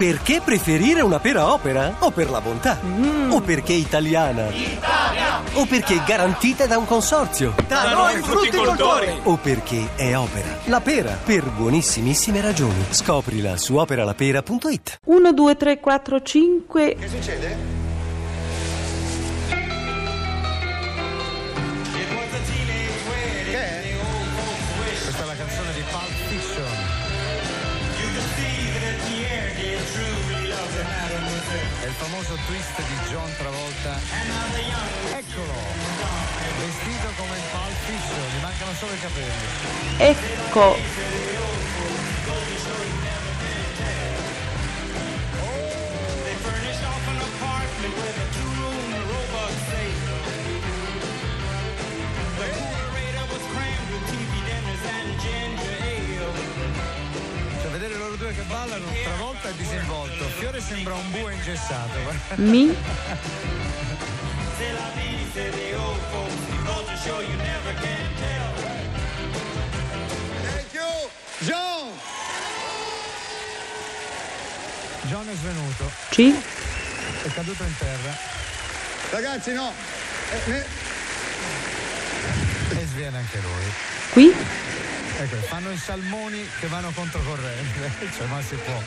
Perché preferire una pera opera? O per la bontà? O perché italiana? O perché garantita da un consorzio? Da noi frutticoltori! O perché è opera? La pera, per buonissimissime ragioni. Scoprila su operalapera.it 1, 2, 3, 4, 5. Che succede? Il famoso twist di John Travolta. Eccolo! Vestito come in Pulp Fiction, gli mancano solo i capelli. Ecco. Ballano, Travolta è disinvolto. Fiore sembra un bue ingessato. Mi. Thank you! John! John è svenuto, C. è caduto in terra Ragazzi, no! Eh, e sviene anche lui. Qui. Ecco, fanno i salmoni che vanno controcorrente, cioè ma si può.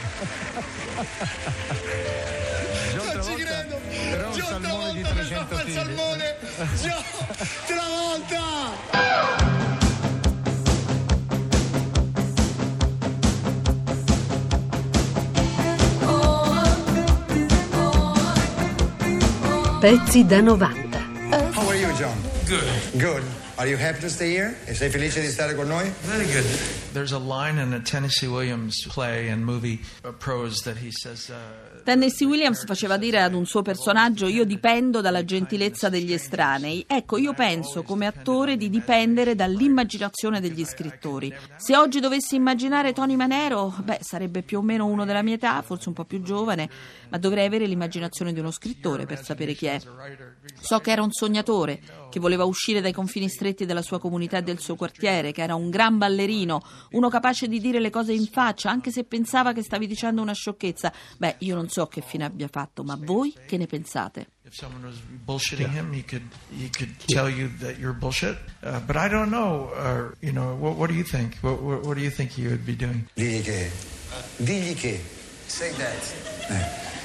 John Non ci credo! Però un John salmone di Travolta per 300 fare il kg. salmone! John Travolta! Pezzi da 90. How are you, John? Good. Good. Are you happy to stay here? E sei felice di stare con noi? Very good. There's a line in a Tennessee Williams play and movie prose that he says. Tennessee Williams faceva dire ad un suo personaggio io dipendo dalla gentilezza degli estranei. Ecco, io penso come attore di dipendere dall'immaginazione degli scrittori. Se oggi dovessi immaginare Tony Manero, beh, sarebbe più o meno uno della mia età, forse un po' più giovane, ma dovrei avere l'immaginazione di uno scrittore per sapere chi è. So che era un sognatore, che voleva uscire dai confini stretti della sua comunità e del suo quartiere, che era un gran ballerino, uno capace di dire le cose in faccia, anche se pensava che stavi dicendo una sciocchezza. Beh, io non so che fine abbia fatto, ma voi che ne pensate? if someone was bullshitting him, he could he could tell you that you're bullshit. Uh, but I don't know. Uh, you know, what, what do you think? What, what, what do you think he would be doing? Digli che. Digli che. Say that.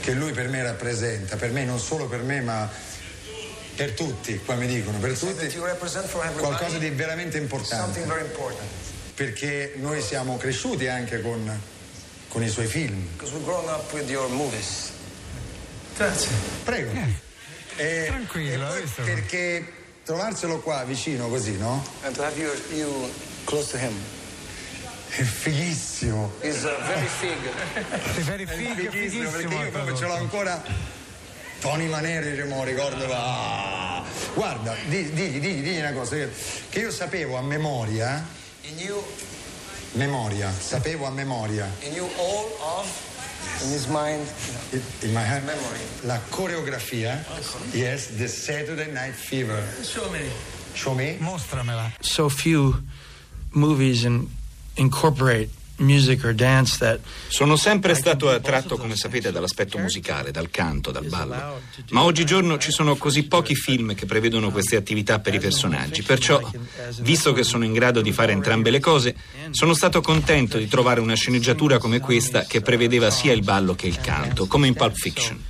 che lui per me rappresenta, per me non solo per me, ma per tutti, qua mi dicono, per tutti. Qualcosa di veramente importante. Perché noi siamo cresciuti anche con, con i suoi film. Because we've grown up with your movies. That's Prego. E- Tranquillo, e poi hai visto? perché trovarselo qua vicino così, no? And to have you, you close to him. È fighissimo. He's uh, very fig. Sei very È fig, fighissimo fighissimo. perché io proprio ce l'ho ancora. Tony Manero, diciamo, ricordo la... Guarda, di- digli, digli, digli una cosa, che io sapevo a memoria, memoria, sapevo a memoria, he knew all of, in his mind, il- il my- Memory. la coreografia, yes, the Saturday Night Fever. so many. Show me? Mostramela. So few movies and incorporate Sono sempre stato attratto, come sapete, dall'aspetto musicale, dal canto, dal ballo. Ma oggigiorno ci sono così pochi film che prevedono queste attività per i personaggi. Perciò, visto che sono in grado di fare entrambe le cose, sono stato contento di trovare una sceneggiatura come questa che prevedeva sia il ballo che il canto, come in Pulp Fiction.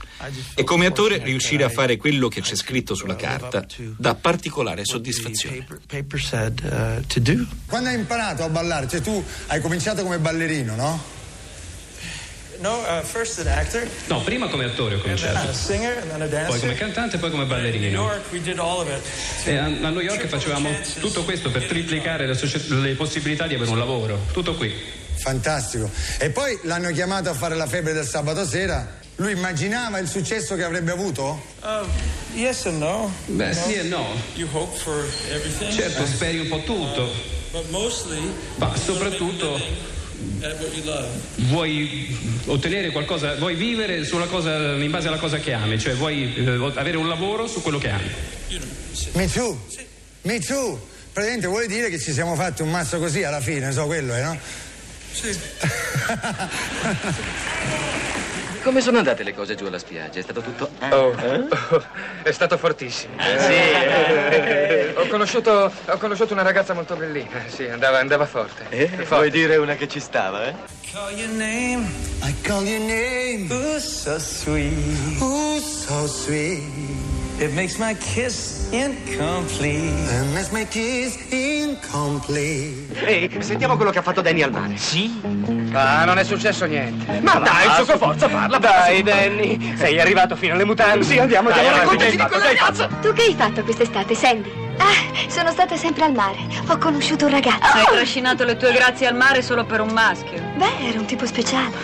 E come attore riuscire a fare quello che c'è scritto sulla carta dà particolare soddisfazione. Quando hai imparato a ballare, cioè tu hai cominciato come ballerino, no? No, uh, first an actor, No, prima come attore ho and then a cominciato, singer, and then a dancer. poi come cantante e poi come ballerino. York, we did all of it. E a, a New York facevamo tutto questo per triplicare le, socie- le possibilità di avere un lavoro. Tutto qui. Fantastico. E poi l'hanno chiamato a fare la febbre del sabato sera. Lui immaginava il successo che avrebbe avuto? Uh, yes and no. Beh, sì e no. You hope for everything. Certo, speri un po' tutto, But mostly, ma soprattutto at what you love. vuoi ottenere qualcosa, vuoi vivere sulla cosa, in base alla cosa che ami, cioè vuoi eh, avere un lavoro su quello che ami. Me too. Me too. Praticamente vuol dire che ci siamo fatti un mazzo così alla fine, so quello, eh, no? Sì. Come sono andate le cose giù alla spiaggia? È stato tutto... Oh, oh, è stato fortissimo. Sì, eh, ho, conosciuto, ho conosciuto una ragazza molto bellina. Sì, andava, andava forte. Eh? Forte. Vuoi dire una che ci stava, eh? Call your name. I call your name. Ooh, so sweet. Ooh, so sweet. It makes my kiss incomplete. And makes my kiss incomplete. Ehi, sentiamo quello che ha fatto Danny al mare. Sì? Ah, non è successo niente. Ma dai, su con forza, parla. Dai, Danny, sei arrivato fino alle mutande. Sì, andiamo, Dai, andiamo, raccontaci di hai fatto. Tu che hai fatto quest'estate, Sandy? Ah, sono stata sempre al mare. Ho conosciuto un ragazzo. Hai trascinato le tue grazie al mare solo per un maschio. Beh, era un tipo speciale.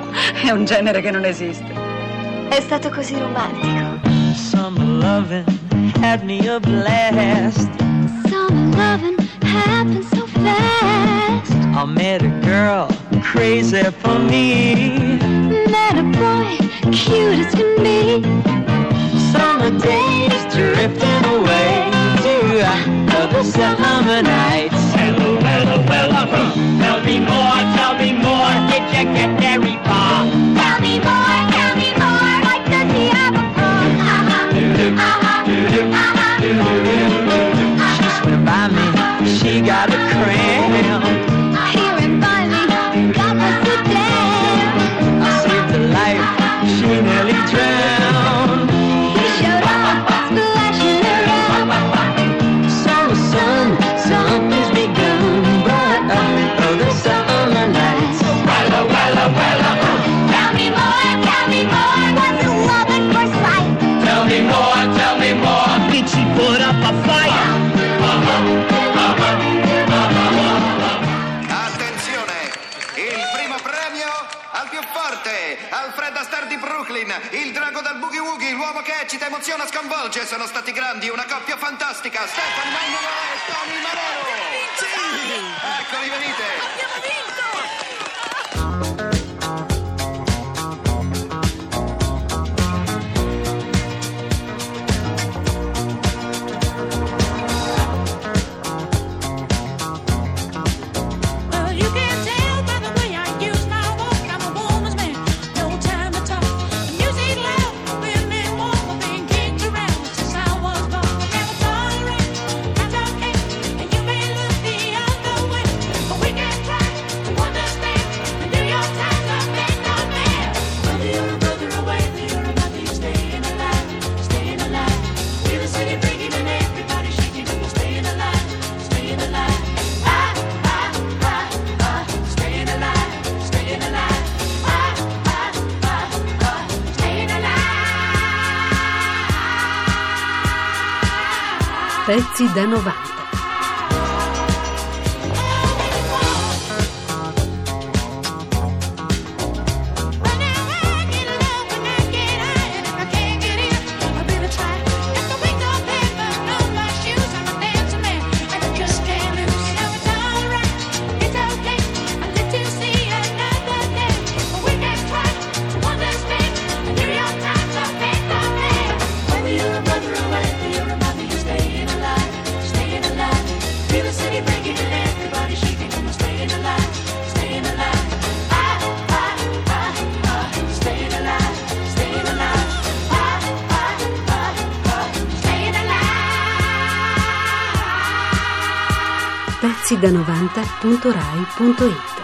È un genere che non esiste. È stato così romantico. Summer loving had me a blast. Summer loving happened so fast. I met a girl crazy for me. Met a boy, cute as can be. Summer days drifting away to other summer nights. Hello, hello, hello. Tell me more, tell me more. Did you get il drago dal Boogie Woogie, l'uomo che eccita, emoziona, sconvolge. Sono stati grandi, una coppia fantastica. Stefano Magnolo e Tony Manero. Sì! Eccoli, venite. Well, Pezzi da 90. Pezzi da 90.rai.it